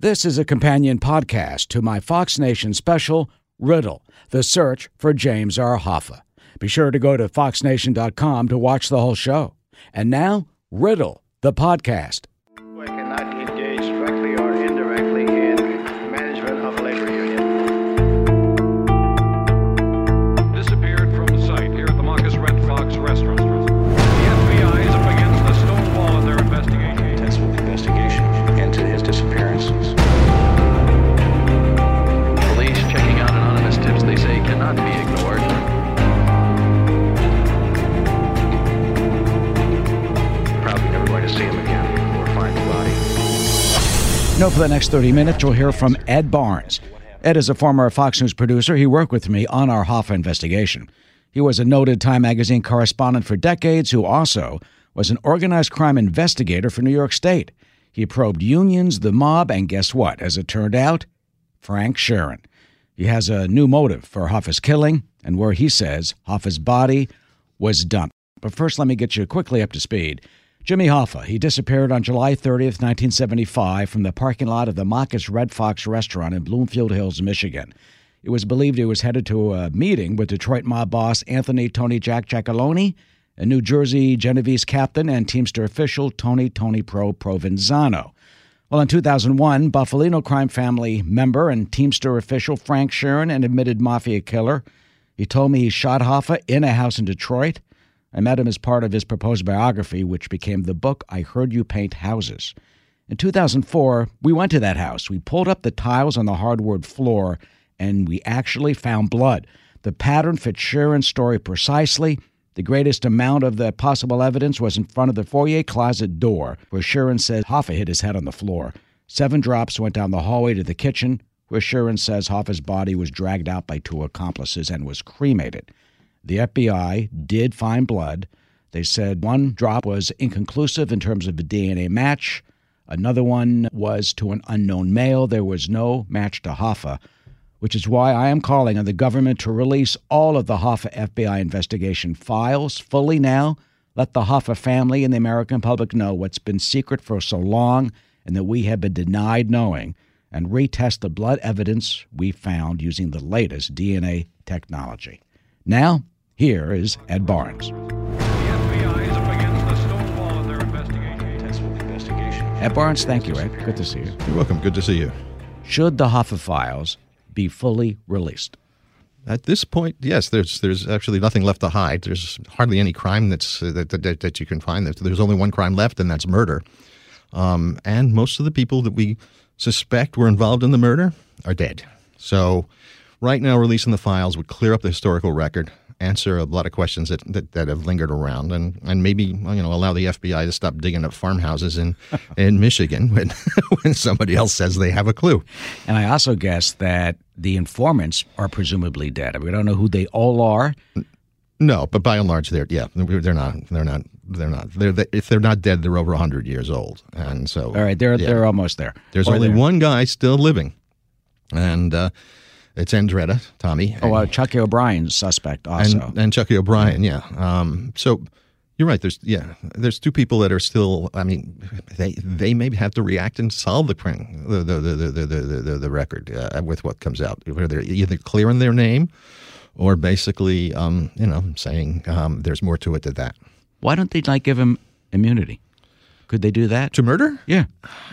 This is a companion podcast to my Fox Nation special, Riddle The Search for James R. Hoffa. Be sure to go to foxnation.com to watch the whole show. And now, Riddle, the podcast. Know, for the next 30 minutes, you'll hear from Ed Barnes. Ed is a former Fox News producer. He worked with me on our Hoffa investigation. He was a noted Time magazine correspondent for decades who also was an organized crime investigator for New York State. He probed unions, the mob, and guess what? As it turned out, Frank Sheeran. He has a new motive for Hoffa's killing and where he says Hoffa's body was dumped. But first, let me get you quickly up to speed. Jimmy Hoffa, he disappeared on July 30th, 1975, from the parking lot of the Machus Red Fox restaurant in Bloomfield Hills, Michigan. It was believed he was headed to a meeting with Detroit mob boss Anthony Tony Jack Giacalone, and New Jersey Genovese captain and Teamster official Tony Tony Pro Provenzano. Well, in 2001, Bufalino crime family member and Teamster official Frank Sheeran, an admitted mafia killer, he told me he shot Hoffa in a house in Detroit. I met him as part of his proposed biography, which became the book I Heard You Paint Houses. In 2004, we went to that house. We pulled up the tiles on the hardwood floor, and we actually found blood. The pattern fit Sheeran's story precisely. The greatest amount of the possible evidence was in front of the foyer closet door, where Sheeran says Hoffa hit his head on the floor. Seven drops went down the hallway to the kitchen, where Sheeran says Hoffa's body was dragged out by two accomplices and was cremated. The FBI did find blood. They said one drop was inconclusive in terms of a DNA match. Another one was to an unknown male. There was no match to Hoffa, which is why I am calling on the government to release all of the Hoffa FBI investigation files fully now. Let the Hoffa family and the American public know what's been secret for so long and that we have been denied knowing, and retest the blood evidence we found using the latest DNA technology. Now, here is Ed Barnes. The FBI is up against the stone wall their investigation. Ed Barnes, thank you, Ed. Good to see you. You're welcome. Good to see you. Should the Hoffa files be fully released? At this point, yes, there's there's actually nothing left to hide. There's hardly any crime that's uh, that, that that you can find. There's- There's only one crime left, and that's murder. Um, and most of the people that we suspect were involved in the murder are dead. So, right now, releasing the files would clear up the historical record, answer a lot of questions that, that, that have lingered around, and, and maybe you know allow the FBI to stop digging up farmhouses in in Michigan when when somebody else says they have a clue. And I also guess that the informants are presumably dead. I mean, we don't know who they all are. No, but by and large, they're yeah, they're not. They're not. They're not. They're they, if they're not dead, they're over hundred years old, and so All right, they're yeah. they're almost there. There's Or only one guy still living, and uh, it's Andretta Tommy. Oh, uh, Chucky O'Brien's suspect also. and and Chucky O'Brien. Yeah. Um, so you're right. There's yeah. There's two people that are still. I mean, they they may have to react and solve the crime, the the the the the the, the, record uh, with what comes out. Where they're either clearing their name, or basically, um, you know, saying um, there's more to it than that. Why don't they like give him immunity? Could they do that? To murder, Yeah,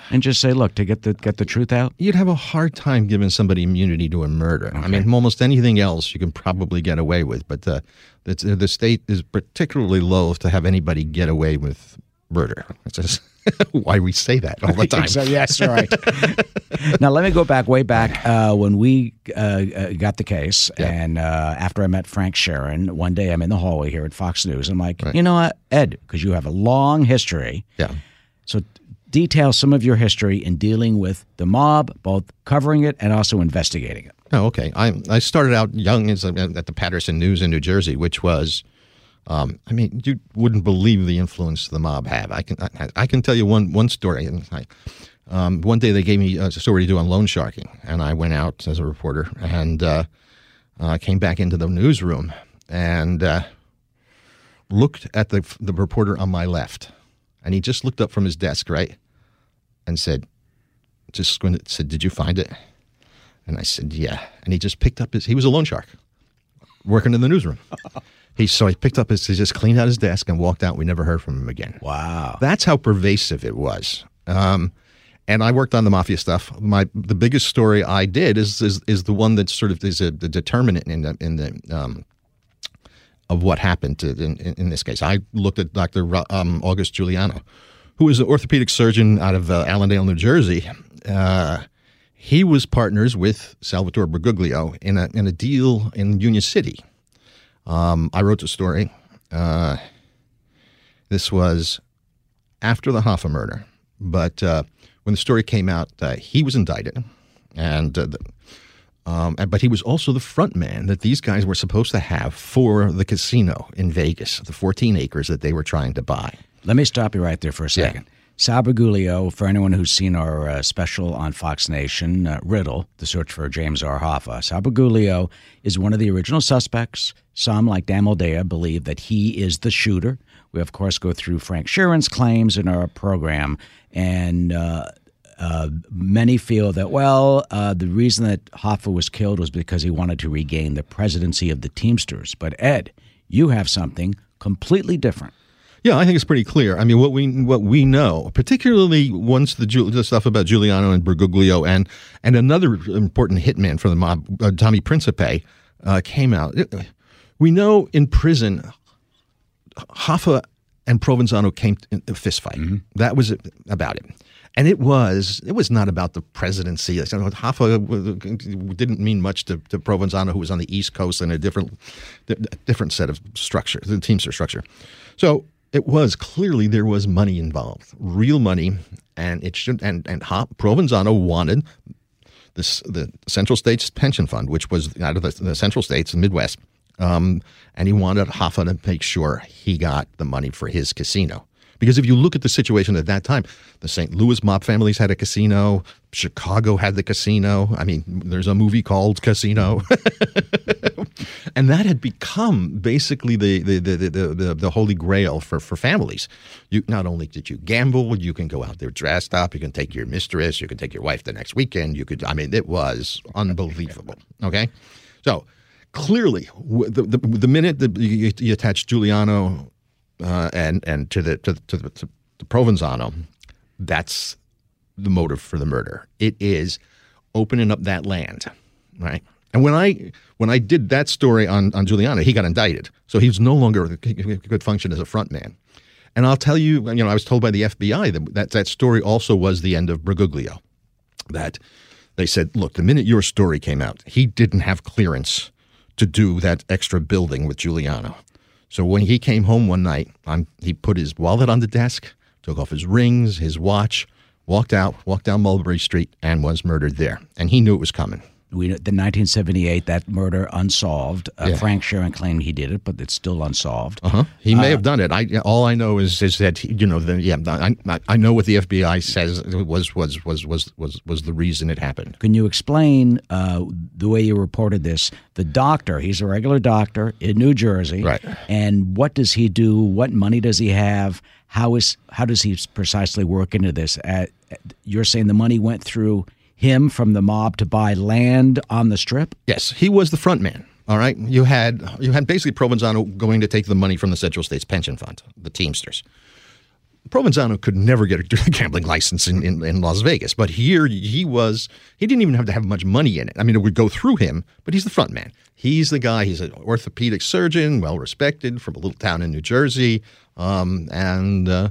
and just say, look, to get the get the truth out. you'd have a hard time giving somebody immunity to a murder. I mean, almost anything else you can probably get away with, but uh, the, the state is particularly loath to have anybody get away with murder. That's just why we say that all the time. So yes, right. now let me go back way back uh, when we uh, uh, got the case, and uh, after I met Frank Sheeran, one day I'm in the hallway here at Fox News. I'm like, you know what, Ed, because you have a long history. Yeah. So detail some of your history in dealing with the mob, both covering it and also investigating it. Oh, okay. I I started out young a, at the Paterson News in New Jersey, which was, um, I mean, you wouldn't believe the influence the mob have. I can I, I can tell you one one story. I, um, one day they gave me a story to do on loan sharking, and I went out as a reporter and uh, uh, came back into the newsroom and uh, looked at the the reporter on my left, and he just looked up from his desk, right, and said, just squinted, said, "Did you find it?" And I said, "Yeah." And he just picked up his. He was a loan shark, working in the newsroom. he so he picked up his. He just cleaned out his desk and walked out. We never heard from him again. Wow. That's how pervasive it was. Um, and I worked on the mafia stuff. My the biggest story I did is is, is the one that sort of is a, the determinant in the in the um, of what happened to, in, in, this case. I looked at Dr. Um, August Giuliano, who is an orthopedic surgeon out of uh, Allendale, New Jersey. Uh, he was partners with Salvatore Briguglio in a in a deal in Union City. Um, I wrote the story. Uh, this was after the Hoffa murder, but uh, when the story came out, uh, he was indicted, and uh, um, but he was also the front man that these guys were supposed to have for the casino in Vegas, the 14 acres that they were trying to buy. Let me stop you right there for a Yeah. second. Briguglio, for anyone who's seen our uh, special on Fox Nation, uh, Riddle, The Search for James R. Hoffa, Sal Briguglio is one of the original suspects. Some, like Dan Moldea, believe that he is the shooter. We, of course, go through Frank Sheeran's claims in our program, and uh, uh, many feel that, well, uh, the reason that Hoffa was killed was because he wanted to regain the presidency of the Teamsters. But, Ed, you have something completely different. Yeah, I think it's pretty clear. I mean, what we what we know, particularly once the, the stuff about Giuliano and Briguglio and and another important hitman from the mob, uh, Tommy Principe, uh, came out. We know in prison, Hoffa and Provenzano came in a fist fight. That was about it. And it was it was not about the presidency. Hoffa didn't mean much to, to Provenzano, who was on the East Coast in a different different set of structure, the Teamster structure. So it was clearly there was money involved, real money, and it should and and Ho- Provenzano wanted this the Central States Pension Fund, which was out of the, the Central States, the Midwest, um, and he wanted Hoffa to make sure he got the money for his casino. Because if you look at the situation at that time, the St. Louis mob families had a casino, Chicago had the casino. I mean, there's a movie called Casino. and that had become basically the the, the, the, the, the holy grail for, for families. You not only did you gamble, you can go out there dressed up, you can take your mistress, you can take your wife the next weekend. You could, I mean, it was unbelievable. Okay, so clearly, the the, the minute that you, you attach Giuliano uh, and and to the to, the- to the to, to Provenzano, that's the motive for the murder. It is opening up that land, right? And when I when I did that story on on Giuliano, he got indicted, so he was no longer could function as a front man. And I'll tell you, you know, I was told by the FBI that that, that story also was the end of Briguglio. That they said, look, the minute your story came out, he didn't have clearance to do that extra building with Giuliano. So when he came home one night, um, he put his wallet on the desk, took off his rings, his watch, walked out, walked down Mulberry Street, and was murdered there. And he knew it was coming. We the 1978 that murder unsolved. Uh, Yeah. Frank Sheeran claimed he did it, but it's still unsolved. Uh-huh. He may have done it. I all I know is is that he, you know the, yeah I, I- know what the FBI says was was was was was was the reason it happened. Can you explain uh, the way you reported this? The doctor, he's a regular doctor in New Jersey, Right. And what does he do? What money does he have? How is how does he precisely work into this? Uh, you're saying the money went through him from the mob to buy land on the strip. Yes, he was the front man. All right, you had you had basically Provenzano going to take the money from the Central States Pension Fund, the Teamsters. Provenzano could never get a gambling license in, in, in Las Vegas, but here he was. He didn't even have to have much money in it. I mean, it would go through him, but he's the front man. He's the guy. He's an orthopedic surgeon, well respected from a little town in New Jersey, um, and uh,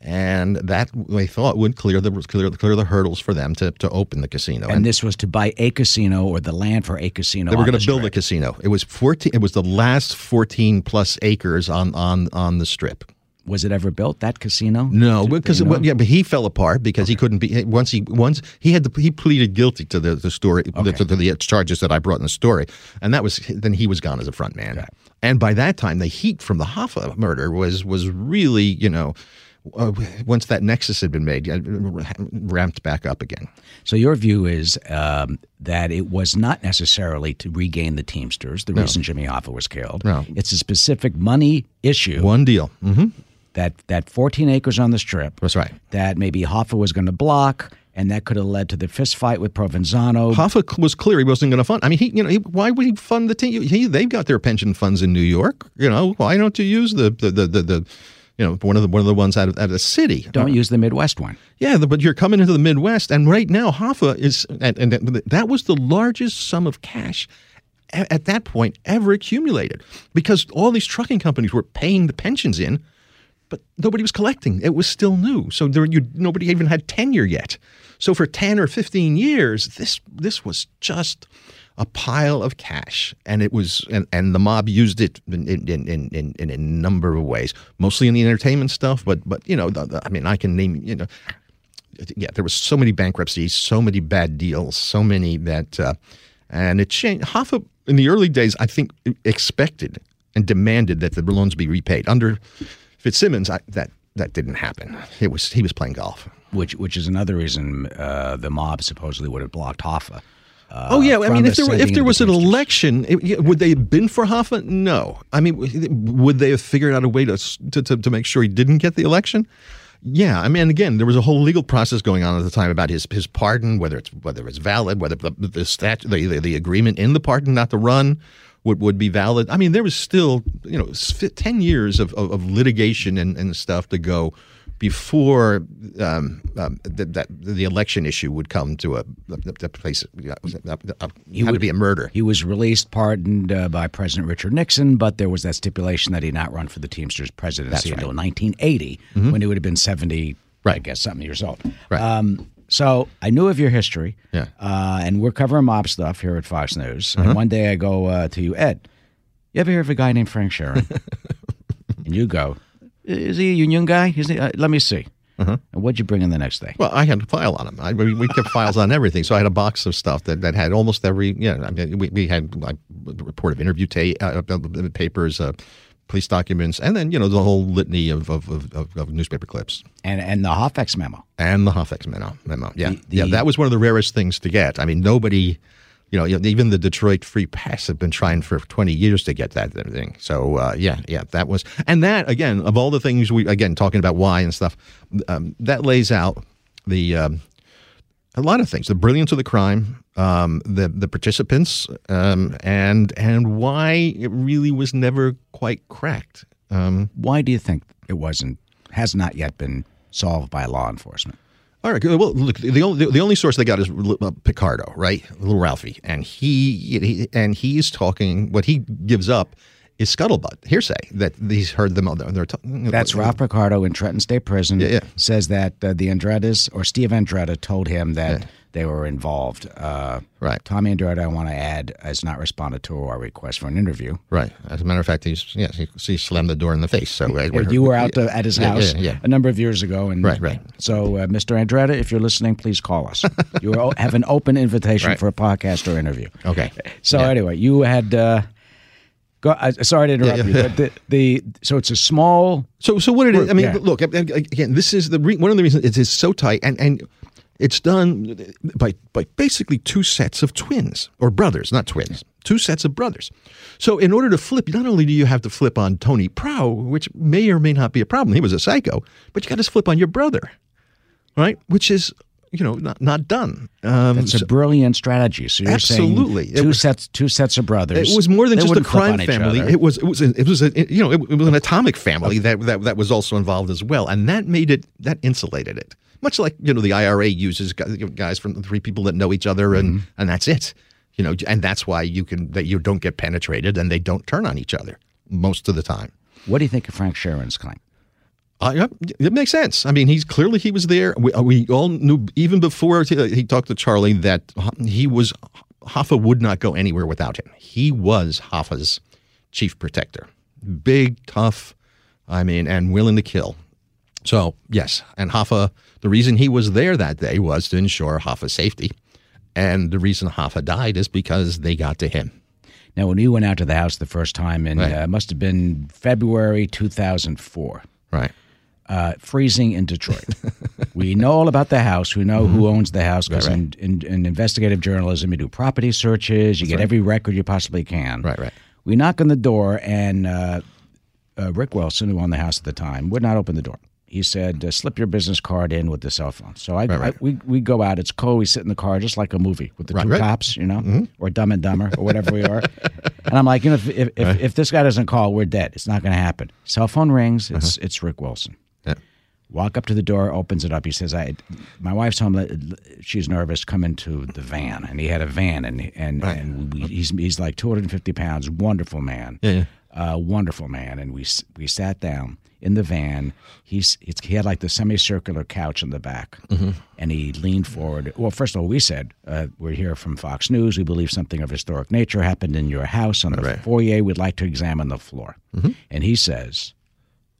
and that they thought would clear the clear, clear the hurdles for them to, to open the casino. And this was to buy a casino or the land for a casino. They were going to build a casino. It was fourteen. It was the last fourteen plus acres on on on the strip. Was it ever built? That casino? No, because you it, know? well, yeah, but he fell apart because he couldn't be once he once he had the, he pleaded guilty to the the story the, to the charges that I brought in the story, and that was then he was gone as a front man. And by that time, the heat from the Hoffa murder was was really you know. Uh, once that nexus had been made, uh, ramped back up again. So your view is um, that it was not necessarily to regain the Teamsters. The reason Jimmy Hoffa was killed. No. It's a specific money issue. One deal. hmm That that 14 acres on the strip. That's right. That maybe Hoffa was going to block and that could have led to the fist fight with Provenzano. Hoffa was clear he wasn't going to fund. I mean, he, you know, he, why would he fund the team? He, they've got their pension funds in New York. You know, why don't you use the the the, the, the you know one of the one of the ones out of, out of the city? Don't use the Midwest one. Yeah, the, but you're coming into the Midwest, and right now Hoffa is, and, and that was the largest sum of cash a- at that point ever accumulated because all these trucking companies were paying the pensions in, but nobody was collecting. It was still new, so there you nobody even had tenure yet. So for ten or fifteen years, this this was just a pile of cash, and it was and, and the mob used it in in, in, in, a number of ways, mostly in the entertainment stuff. But but you know, the, the- I mean, I can name you know yeah, there was so many bankruptcies, so many bad deals, so many that, uh, and it changed. Hoffa in the early days, I think, expected and demanded that the loans be repaid. Under Fitzsimmons, I, that that didn't happen. It was he was playing golf. which which is another reason uh, the mob supposedly would have blocked Hoffa. Uh, oh yeah, I mean, if there were, if there was an election, it, yeah, would they have been for Hoffa? No. I mean, would they have figured out a way to to, to, to make sure he didn't get the election? Yeah, I mean, again, there was a whole legal process going on at the time about his his pardon, whether it's whether it's valid, whether the the stat, the, the, the agreement in the pardon not to run would, would be valid. I mean, there was still you know ten years of, of, of litigation and, and stuff to go before um, um, that, that the election issue would come to a, a, a place uh, uh, had to be a murder. He was released, pardoned uh, by President Richard Nixon, but there was that stipulation that he not run for the Teamsters presidency until 1980, when he would have been 70, I Mm-hmm. Right. guess, something years old. Right. Um, so I knew of your history. Yeah. Uh, and we're covering mob stuff here at Fox News. And one day I go uh, to you, Ed, you ever hear of a guy named Frank Sheeran? and you go, is he a union guy? Is he, uh, let me see. Uh-huh. And what'd you bring in the next day? Well, I had a file on him. I, we, we kept files on everything, so I had a box of stuff that, that had almost every. Yeah, I mean, we, we had like report of interview ta- uh, uh, papers, uh, police documents, and then you know the whole litany of of, of, of, newspaper clips And, and the Hoffex memo. and the Hoffex memo. Memo, yeah, The- yeah, that was one of the rarest things to get. I mean, nobody. You know, even the Detroit Free Press have been trying for 20 years to get that thing. So, uh, yeah, yeah, that was, and that again, of all the things we, again, talking about why and stuff, um, that lays out the, um, a lot of things the brilliance of the crime um, the the participants um, and and why it really was never quite cracked um, Why do you think it wasn't, has not yet been solved by law enforcement? All right well look the only the only source they got is uh, Picardo right? Little Ralphie. And he, he and he's talking what he gives up is scuttlebutt hearsay that he's heard them they're, talking That's Ralph Picardo in Trenton State Prison. Yeah, yeah. Says that uh, the Andrettas or Steve Andretta told him that they were involved. Uh, Right. Tommy Andretta, I want to add, has not responded to our request for an interview. right as a matter of fact he's yes he, he slammed the door in the face so uh, we're- you were out uh, at his Yeah, house yeah, yeah. a number of years ago, and Right, right. So, uh, Mr. Andretta, if you're listening, please call us. you have an open invitation Right. for a podcast or interview. okay So Yeah. anyway, you had. Go, uh, sorry to interrupt Yeah, you, but the, the so it's a small. So, so what it is? I mean, Yeah. look again. This is the re- one of the reasons it is so tight, and and it's done by by basically two sets of twins or brothers, not twins. Two sets of brothers. So, in order to flip, not only do you have to flip on Tony Pro, which may or may not be a problem. He was a psycho, but you got to flip on your brother, right? Which is you know not not done. Um, It's so- a brilliant strategy. So you're Absolutely. saying two was- sets, two sets of brothers. It was more than just a crime family. It was it was it was a you know it, it was an atomic family that, that that was also involved as well, and that made it that insulated it. Much like you know the IRA uses guys from the three people that know each other, and and that's it. You know, and that's why you can that you don't get penetrated, and they don't turn on each other most of the time. What do you think of Frank Sheeran's claim? Uh, yeah, it makes sense. I mean, he's clearly he was there. We, uh, we all knew even before he, he talked to Charlie that he was Hoffa would not go anywhere without him. He was Hoffa's chief protector, big, tough. I mean, and willing to kill. So yes, and Hoffa. The reason he was there that day was to ensure Hoffa's safety, and the reason Hoffa died is because they got to him. Now, when you went out to the house the first time, in Right. uh, must have been February 2004, Right. Uh, freezing in Detroit. we know all about the house. We know who owns the house because Mm-hmm. Right, in, in, in investigative journalism, you do property searches. You get every record you possibly can. Right, right. We knock on the door, and uh, uh, Rick Wilson, who owned the house at the time, would not open the door. He said, uh, "Slip your business card in with the cell phone." So I, Right, right. I we we go out. It's cold. We sit in the car just like a movie with the Right, two right. cops, you know, or Dumb and Dumber or whatever we are. And I'm like, you know, if if, if, if this guy doesn't call, we're dead. It's not going to happen. Cell phone rings. It's it's Rick Wilson. Yeah. Walk up to the door, opens it up. He says, "I, my wife's home. She's nervous. Come into the van." And he had a van, and and and we, he's he's like 250 pounds. Wonderful man. Yeah, Uh, wonderful man. And we we sat down in the van. He's it's, he had like the semicircular couch in the back, Mm-hmm. and he leaned forward. Well, first of all, we said uh, we're here from Fox News. We believe something of historic nature happened in your house on the Right. Mm-hmm. foyer. We'd like to examine the floor. And he says,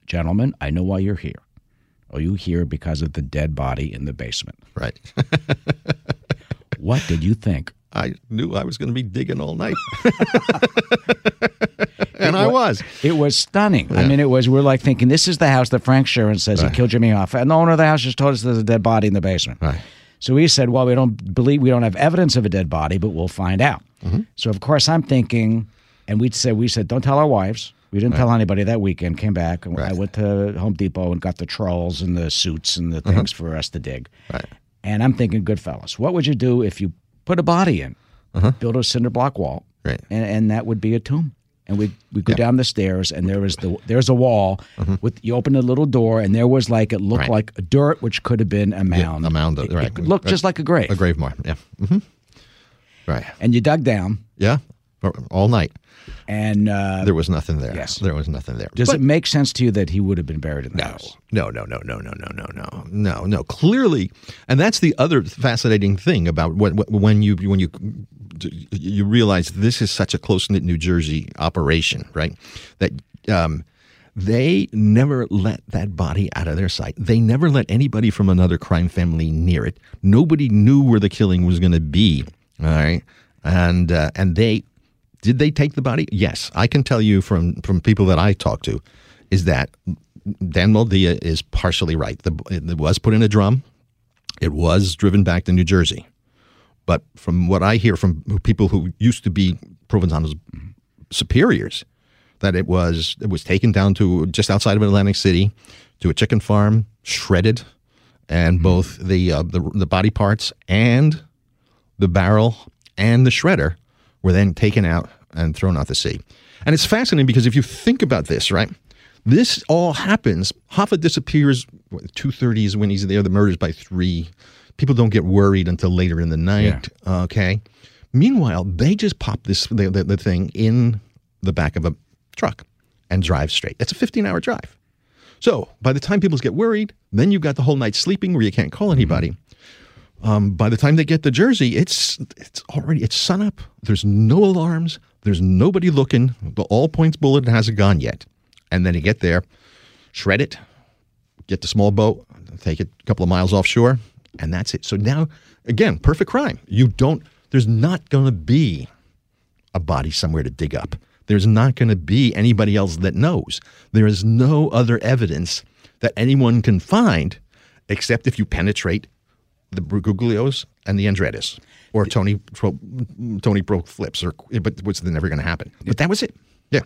"Gentlemen, I know why you're here." Are you here because of the dead body in the basement? Right. What did you think? I knew I was going to be digging all night. and I was. It was stunning. I mean, it was. We're like thinking, this is the house that Frank Sheeran says he killed Jimmy Hoffa, and the owner of the house just told us there's a dead body in the basement. Right. So we said, well, we don't believe we don't have evidence of a dead body, but we'll find out. Mm-hmm. So of course I'm thinking, and we said we said don't tell our wives. We didn't tell anybody that weekend. Came back and I went to Home Depot and got the trolls and the suits and the things for us to dig. Uh-huh. Right. And I'm thinking, good fellas, what would you do if you put a body in, build a cinder block wall, Uh-huh. Right. and, and that would be a tomb. And we we go down the stairs, and there was the there's a wall with you open a little door, and there was like it looked Mm-hmm. Right. like dirt, which could have been a mound. a mound, It, right. it looked just like a grave. A grave mark. Yeah. hmm Right. And you dug down, Yeah. All night. And uh, There was nothing there. Yes. There was nothing there. does But- it make sense to you that he would have been buried in the house? No, no, no, no, no, no, no, no, no, no. Clearly, and that's the other fascinating thing about when when you when you you realize this is such a close knit New Jersey operation, right? That um, they never let that body out of their sight. They never let anybody from another crime family near it. Nobody knew where the killing was going to be. All right, and uh, and they did they take the body? Yes, I can tell you from from people that I talked to, is that Dan Moldea is partially right. The, it was put in a drum. It was driven back to New Jersey. But from what I hear from people who used to be Provenzano's superiors, that it was it was taken down to just outside of Atlantic City to a chicken farm, shredded, and both the, uh, the the body parts and the barrel and the shredder were then taken out and thrown out to sea. And it's fascinating because if you think about this, right? This all happens. Hoffa disappears two thirty is when he's there. The murders by three. People don't get worried until later in the night. Okay. Meanwhile, they just pop this the, the, the thing in the back of a truck and drive straight. It's a fifteen hour drive. So by the time people get worried, then you've got the whole night sleeping where you can't call mm-hmm. anybody. Um, by the time they get to Jersey, it's it's already it's sunup. There's no alarms. There's nobody looking. The all points bullet hasn't gone yet. And then you get there, shred it, get the small boat, take it a couple of miles offshore, and that's it. So now, again, perfect crime. You don't. There's not going to be a body somewhere to dig up. There's not going to be anybody else that knows. There is no other evidence that anyone can find except if you penetrate the Briguglios and the Andrettas or Tony Tro- Tony Pro flips or but which is never going to happen. But that was it. Yeah.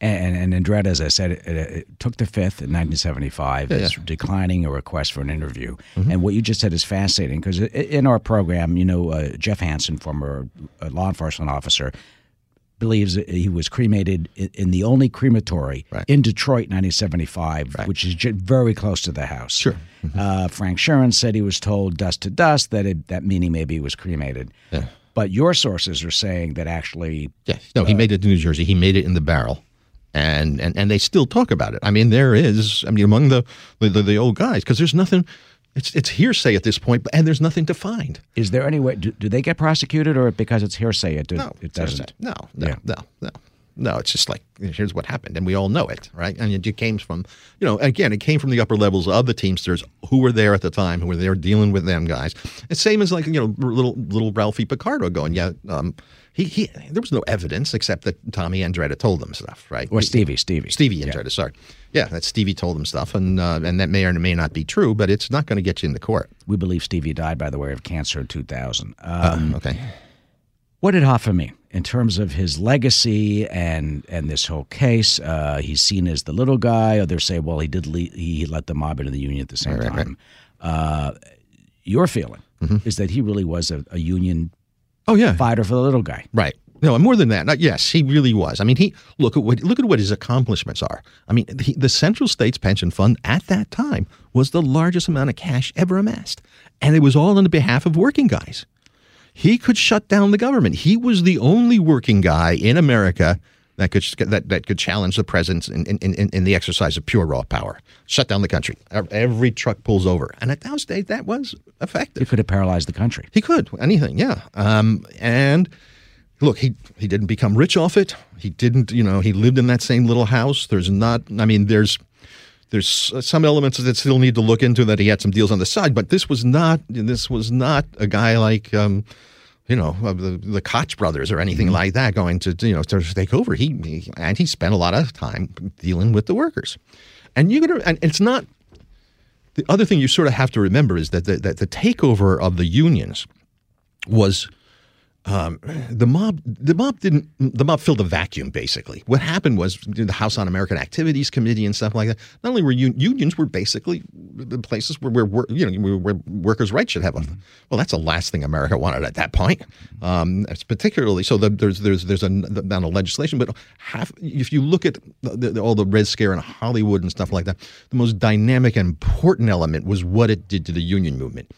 And, and Andretta, as I said, it, it took the fifth in 1975, is yeah. Mm-hmm. declining a request for an interview. And what you just said is fascinating because in our program, you know, uh, Jeff Hansen, former uh, law enforcement officer, believes he was cremated in, in the only crematory Right. in Detroit, 1975, which is very close to the house. Sure. Uh, Frank Sheeran said he was told dust to dust that it, that meaning maybe he was cremated. Yeah. But your sources are saying that actually Yeah. No, he made it to New Jersey. He made it in the barrel. And, and and they still talk about it. I mean, there is. I mean, among the the, the, the old guys, because there's nothing. It's it's hearsay at this point, and there's nothing to find. Is there any way? Do, do they get prosecuted, or because it's hearsay, it, do, No, it doesn't? No, no, Yeah. no, no, no. It's just like here's what happened, and we all know it, right? And it came from, you know, again, it came from the upper levels of the Teamsters who were there at the time, who were there dealing with them guys. It's same as like you know, little little Ralphie Picardo going, yeah, um, he he. There was no evidence except that Tommy Andretta told them stuff, right? Or Stevie, Stevie, Stevie Andretta, sorry. Yeah, that Stevie told them stuff, and uh, and that may or may not be true, but it's not going to get you into court. We believe Stevie died, by the way, of cancer in 2000. Um, okay. what did Hoffa mean? in terms of his legacy and and this whole case, uh, he's seen as the little guy. Others say, well, he did le- he let the mob into the union at the same Right, right, time. Uh, your feeling is that he really was a, a union Oh yeah, fighter for the little guy. Right. No, and more than that. Not, yes, he really was. I mean, he look at what look at what his accomplishments are. I mean, he, the Central States Pension Fund at that time was the largest amount of cash ever amassed, and it was all on the behalf of working guys. He could shut down the government. He was the only working guy in America that could that, that could challenge the president in, in, in, in the exercise of pure raw power. Shut down the country. Every truck pulls over, and at that stage, that was effective. He could have paralyzed the country. He could anything, yeah. Um, and look, he he didn't become rich off it. He didn't, you know, he lived in that same little house. There's not, I mean, there's there's some elements that still need to look into that he had some deals on the side, but this was not this was not a guy like. Um, you know, uh, the, the Koch brothers or anything mm-hmm. like that going to, you know, to take over. He, he and he spent a lot of time dealing with the workers. And you got to, and it's not, the other thing you sort of have to remember is that the, that the takeover of the unions was um, the mob. The mob didn't. The mob filled a vacuum. Basically, what happened was the House Un-American Activities Committee and stuff like that. Not only were un- unions were basically the places where, where, you know where workers' rights should have a. Well, that's the last thing America wanted at that point. Um, particularly so. The, there's there's there's a amount of legislation, but half if you look at the, the, all the Red Scare in Hollywood and stuff like that, the most dynamic and important element was what it did to the union movement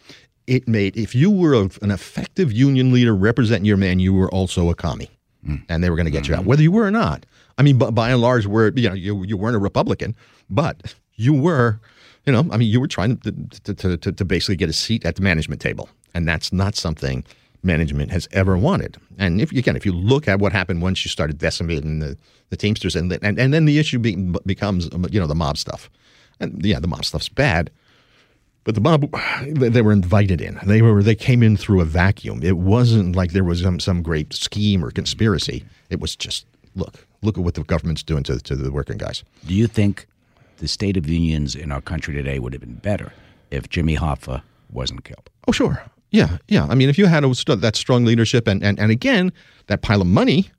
it made if you were a, an effective union leader representing your man, you were also a commie, mm. and they were going to get you out, mm-hmm. whether you were or not. I mean, by, by and large, were you know you you weren't a Republican, but you were, you know, I mean, you were trying to to, to, to basically get a seat at the management table, and that's not something management has ever wanted. And if again, if you look at what happened once you started decimating the, the Teamsters, and, and and then the issue be, becomes you know the mob stuff, and yeah, the mob stuff's bad. But the mob, they were invited in. They were they came in through a vacuum. It wasn't like there was some, some great scheme or conspiracy. It was just look, look at what the government's doing to, to the working guys. Do you think the state of unions in our country today would have been better if Jimmy Hoffa wasn't killed? Oh, sure. Yeah, yeah. I mean, if you had a, that strong leadership and, and, and again, that pile of money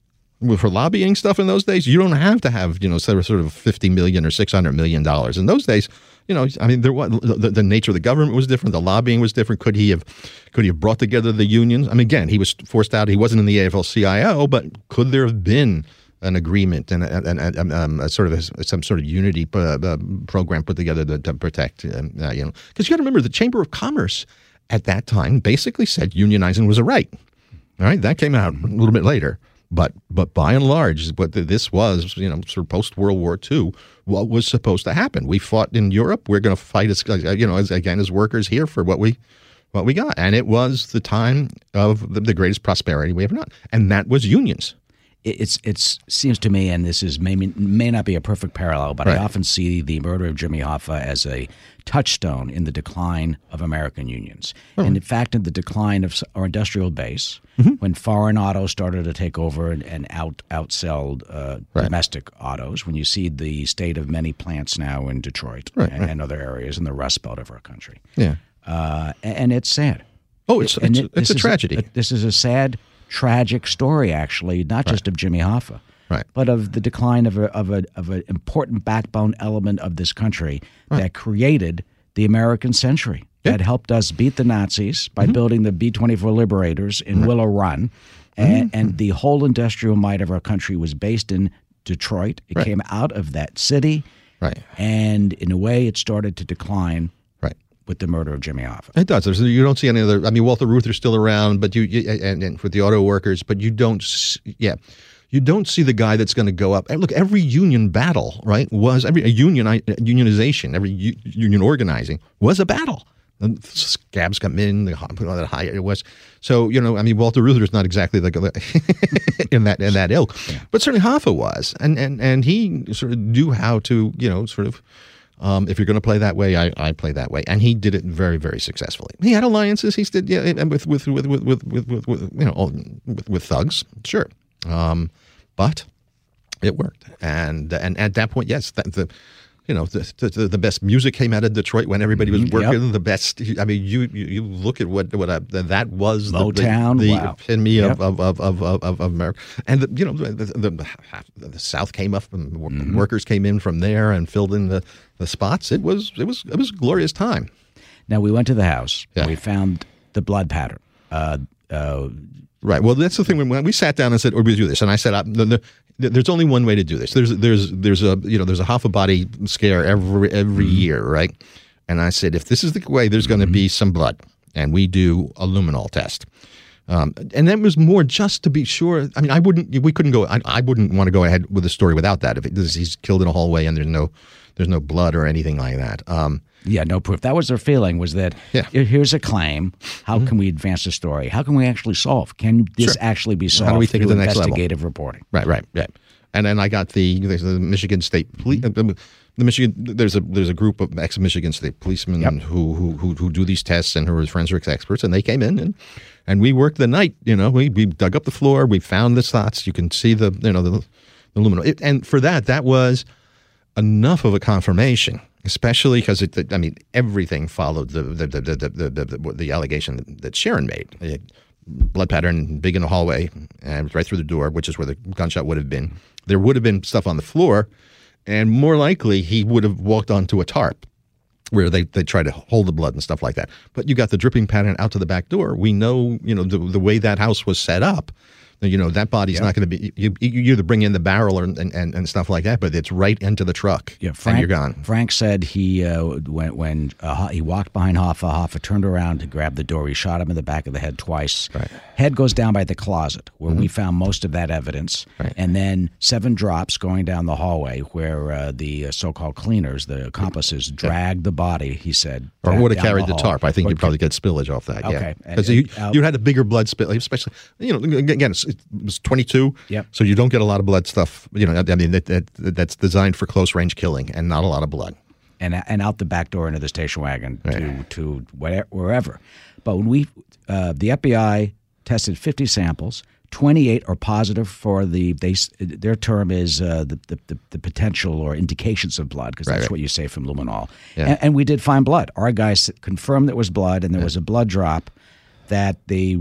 for lobbying stuff in those days, you don't have to have, you know, sort of 50 million or 600 million dollars. In those days, you know, I mean, there was, the, the nature of the government was different. The lobbying was different. Could he have, could he have brought together the unions? I mean, again, he was forced out. He wasn't in the AFL-CIO, but could there have been an agreement and, and, and um, a sort of a, some sort of unity uh, uh, program put together to, to protect, um, uh, you know, because you got to remember the Chamber of Commerce at that time basically said unionizing was a right. All right, that came out a little bit later. But but by and large, what this was, you know, sort of post World War II, what was supposed to happen. We fought in Europe. We're going to fight as you know, as again as workers here for what we what we got, and it was the time of the, the greatest prosperity we ever known, and that was unions. It's it's seems to me, and this is may may not be a perfect parallel, but Right. I often see the murder of Jimmy Hoffa as a touchstone in the decline of American unions, Oh. and in fact, in the decline of our industrial base, Mm-hmm. when foreign autos started to take over and, and out outsell uh, domestic autos. When you see the state of many plants now in Detroit Right, and, and other areas in the Rust Belt of our country, Yeah. uh, a- and it's sad. Oh, it's And it's, it- it's a is tragedy. this is a sad, tragic story, actually, not just of Jimmy Hoffa, Right. but of the decline of a, of a of an important backbone element of this country that created the American century. That helped us beat the Nazis by Mm-hmm. building the B twenty four Liberators in Willow Run, and, Mm-hmm. and the whole industrial might of our country was based in Detroit. It came out of that city, Right. and in a way, it started to decline Right. With the murder of Jimmy Hoffa. It does. There's, you don't see any other. I mean, Walter Reuther's still around, but you, you and, and with the auto workers, but you don't. s- Yeah, you don't see the guy that's going to go up. Look, every union battle, right, was every a union uh, unionization, every u, union organizing was a battle. Scabs come in, the put on that high it was. So you know, I mean, Walter Reuther's not exactly like in that in that ilk, but certainly Hoffa was, and and and he sort of knew how to you know sort of. Um, if you're going to play that way, I, I play that way, and he did it very, very successfully. He had alliances. He did, yeah, with with with with with, with, with, you know, all- with, with thugs, sure, um, but it worked. And and at that point, yes, that, the you know, the, the, the best music came out of Detroit when everybody was yep. working. The best. I mean, you you, you look at what what I, that was the- the- Motown, the, wow. epitome Yep. of, of, of, of, of, of America, and the, you know the, the, the, the South came up, and Mm-hmm. workers came in from there and filled in the, the spots. It was it was it was a glorious time. Now we went to the house. Yeah. We found the blood pattern. Uh, uh, Right. Well, that's the thing. When, we sat down and said, "Or we do this," and I said, the, the, "There's only one way to do this. There's there's there's a you know there's a Hoffa body scare every every mm-hmm. year, right?" And I said, "If this is the way, there's going to mm-hmm. be some blood, and we do a luminol test." Um, and that was more just to be sure. I mean, I wouldn't. We couldn't go. I, I wouldn't want to go ahead with the story without that. If it, he's killed in a hallway and there's no there's no blood or anything like that. Um, yeah, no proof. That was their feeling. Was that Yeah. Mm-hmm. here's a claim. How can we advance the story? How can we actually solve? Can this Sure. actually be solved How do we through to the next level? investigative reporting? Right, right, right. And then I got the, the, the Michigan State Police. The Michigan there's a there's a group of ex Michigan State policemen Yep. who, who who who do these tests and who are forensics experts, and they came in and and we worked the night. You know, we we dug up the floor, we found the slots. You can see the you know the the aluminum, it, and for that that was enough of a confirmation, especially because it. I mean, everything followed the the the the the, the, the, the allegation that Sheeran made. It- blood pattern big in the hallway and right through the door, which is where the gunshot would have been. There would have been stuff on the floor, and more likely he would have walked onto a tarp where they, they try to hold the blood and stuff like that. But you got the dripping pattern out to the back door. We know, you know, the, the way that house was set up, you know, that body's not going to be, you, you either bring in the barrel or, and, and, and stuff like that, but it's right into the truck Yeah, and Frank. you're gone. Frank said he uh, when when uh, he walked behind Hoffa, Hoffa turned around to grab the door. He shot him in the back of the head twice. Right. Mm-hmm. Head goes down by the closet where we found most of that evidence, Right. and then seven drops going down the hallway where uh, the uh, so-called cleaners, the accomplices, dragged the body. He said, Or would have carried the, hall. tarp. I think Or you'd probably get spillage off that. Yeah, Okay. because And- you, uh, you had a bigger blood spill, especially you know again it was 22. Yeah. So you don't get a lot of blood stuff. You know, I mean that, that that's designed for close range killing and not a lot of blood. and and out the back door into the station wagon to Right. to whatever, wherever. But when we uh, the FBI tested 50 samples, 28 are positive for the they their term is uh, the, the, the potential or indications of blood because that's right. what you say from luminol. Yeah. And, and we did find blood. Our guys confirmed there was blood, and there was a blood drop that they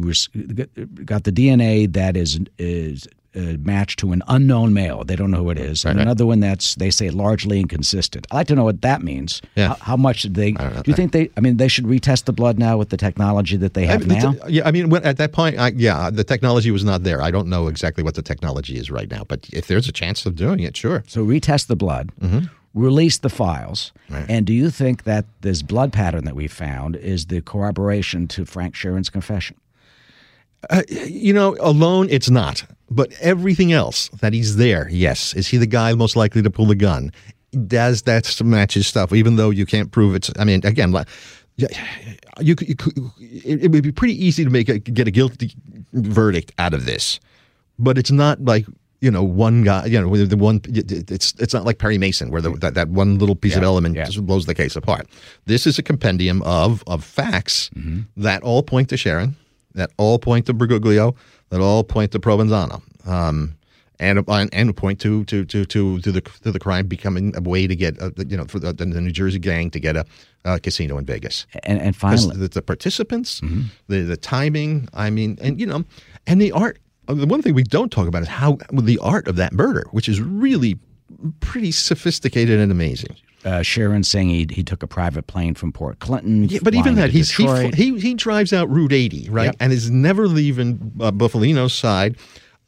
got the DNA that is is. Uh, matched to an unknown male. They don't know who it is. and right. another one that's they say largely inconsistent. I'd like to know what that means. Yeah. How, how much did they? do you that. think they? I mean, they should retest the blood now with the technology that they have I mean, now. the- yeah, I mean, when, at that point, I, yeah, the technology was not there. I don't know exactly what the technology is right now, but if there's a chance of doing it, sure. So retest the blood, Mm-hmm. Release the files, and do you think that this blood pattern that we found is the corroboration to Frank Sheeran's confession? Uh, you know, alone, it's not. But everything else that he's there, yes. Is he the guy most likely to pull the gun? Does that match his stuff? Even though you can't prove it's. I mean, again, you, you it, it would be pretty easy to make a, get a guilty verdict out of this, but it's not like you know one guy. You know, the one. It's it's not like Perry Mason where the, that that one little piece of Yeah, element yeah. just blows the case apart. This is a compendium of of facts Mm-hmm. that all point to Sheeran, that all point to Briguglio, that all point to Provenzano, um, and and point to to to to to the to the crime becoming a way to get uh, you know for the, the New Jersey gang to get a, uh casino in Vegas. And, and finally, the, the participants, Mm-hmm. the the timing. I mean, and you know, and the art. Uh, The one thing we don't talk about is how the art of that murder, which is really pretty sophisticated and amazing. uh, Sheeran saying he, he took a private plane from Port Clinton. Yeah, but even that, he's, he, he he drives out Route 80, right, Yep. and is never leaving uh, Bufalino's side.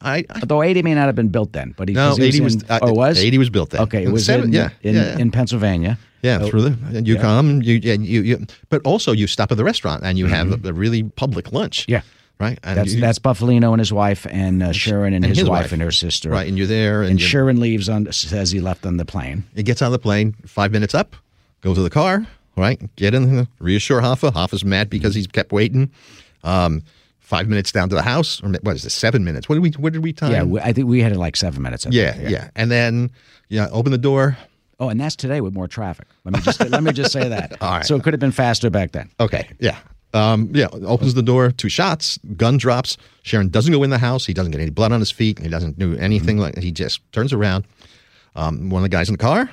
I, I Although 80 may not have been built then, but he, no, 'cause he 80 was, in, uh, oh, was 80 was built then. Okay, it was Seven- in, yeah, in, yeah, in Pennsylvania. yeah, Oh, through the and you come, you, and you you, but also you stop at the restaurant and you have a, a really public lunch. Mm-hmm. Yeah. Right. And That's you- that's Bufalino and his wife, and uh, Sheeran and, and his, his wife, wife. and her sister. right, and you're there, and, And Sheeran leaves on says he left on the plane. He gets on the plane, five minutes up, goes to the car, right? Get in, reassure Hoffa. Hoffa's mad because he's kept waiting. Um, five minutes down to the house, or what is it? Seven minutes. What did we? What did we time? yeah, we, I think we had it like seven minutes. Think. yeah, yeah, And then, yeah, open the door. Oh, and that's today with more traffic. Let me just let me just say that. All right. So it could have been faster back then. Okay, yeah. Um, yeah, opens the door, two shots, gun drops. Sheeran doesn't go in the house. He doesn't get any blood on his feet. He doesn't do anything like He just turns around. Um, one of the guys in the car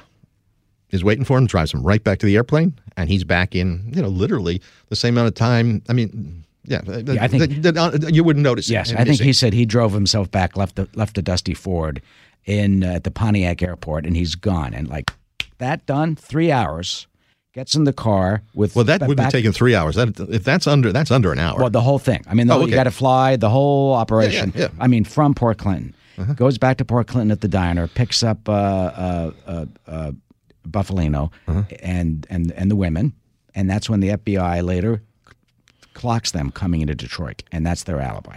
is waiting for him, drives him right back to the airplane, and he's back in, you know, literally the same amount of time. I mean, yeah, I think- that- that, uh, you wouldn't notice. it Yes, in I think he said he drove himself back, left the left a dusty Ford in uh, at the Pontiac airport, and he's gone. And like that done, three hours. Gets in the car with Well, that would back- have taken three hours. That if that's under that's under an hour. Well, the whole thing. I mean, the Oh, okay. you got to fly the whole operation. yeah. Uh-huh. I mean, from Port Clinton, goes back to Port Clinton at the diner, picks up uh, uh, uh, uh, Bufalino Uh-huh. and and and the women, and that's when the FBI later clocks them coming into Detroit, and that's their alibi.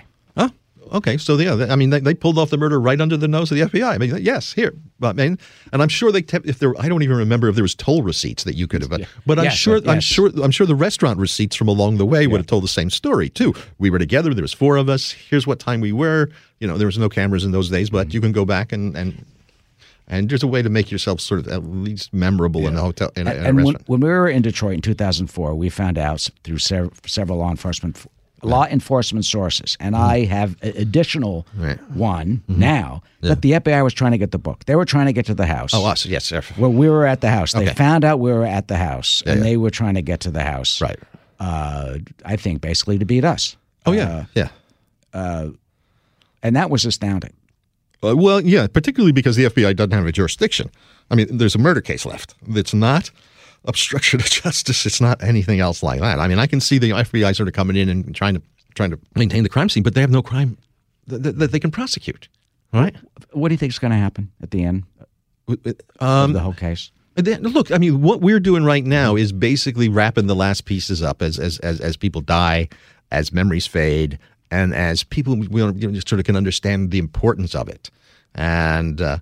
Okay, so yeah, I mean, they, they pulled off the murder right under the nose of the FBI. I mean, yes, here, I mean, and I'm sure they kept. If there, I don't even remember if there was toll receipts that you could have. But I'm Yes, sure, I'm sure, I'm sure the restaurant receipts from along the way would have told the same story too. We were together. There was four of us. Here's what time we were. You know, there was no cameras in those days, but mm-hmm. you can go back and and and there's a way to make yourself sort of at least memorable in a hotel in a, in a and when, when we were in Detroit in 2004, we found out through sev- several law enforcement law enforcement sources, and I have a- additional Mm-hmm. Right. Mm-hmm. one now that the FBI was trying to get the book. They were trying to get to the house. Oh, us, yes, sir. Well, we were at the house. They Okay. found out we were at the house, and yeah. they were trying to get to the house. Right. Uh, I think basically to beat us. Oh yeah, yeah. And that was astounding. Uh, well, yeah, particularly because the FBI doesn't have a jurisdiction. I mean, there's a murder case left. It's not obstruction of justice. It's not anything else like that. I mean, I can see the FBI sort of coming in and trying to trying to maintain the crime scene, but they have no crime that, that, they can prosecute. Right? What do you think is going to happen at the end Um, of the whole case? Then, Look, I mean, what we're doing right now is basically wrapping the last pieces up as as as, as people die, as memories fade, and as people we you know, just sort of can understand the importance of it, and uh,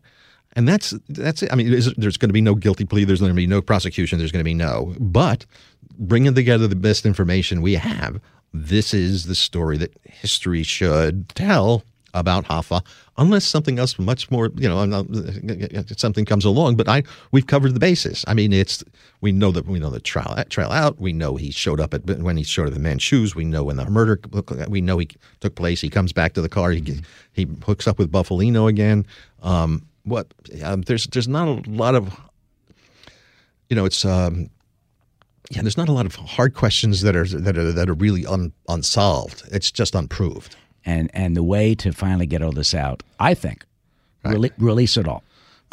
and that's that's it. I mean, is, there's going to be no guilty plea. There's going to be no prosecution. There's going to be no. But bringing together the best information we have, this is the story that history should tell about Hoffa, unless something else much more, you know, something comes along. But I, we've covered the basis. I mean, it's we know that we know the trial trail out. We know he showed up at when he showed up the man's shoes. We know when the murder. We know he took place. He comes back to the car. He he hooks up with Bufalino again. Um, what? Um, there's there's not a lot of, you know, it's. Um, yeah, there's not a lot of hard questions that are that are that are really un, unsolved. It's just unproved. and and the way to finally get all this out, I think, rele- release it all,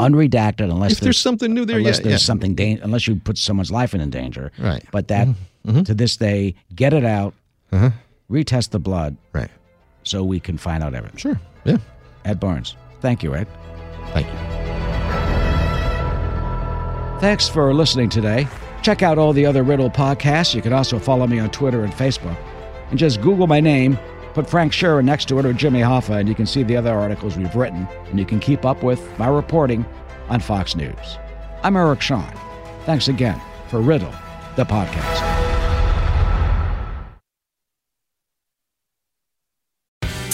unredacted, unless If there's something new there, unless yeah, there's yeah. something dan- unless you put someone's life in danger, Right. But that Mm-hmm. to this day, get it out, retest the blood, Right. so we can find out everything. Sure. Yeah. Ed Barnes, thank you, Ed. Thank you. Thanks for listening today. Check out all the other Riddle podcasts. You can also follow me on Twitter and Facebook. And just Google my name, put Frank Sheeran next to it or Jimmy Hoffa, and you can see the other articles we've written, and you can keep up with my reporting on Fox News. I'm Eric Shawn. Thanks again for Riddle, the podcast.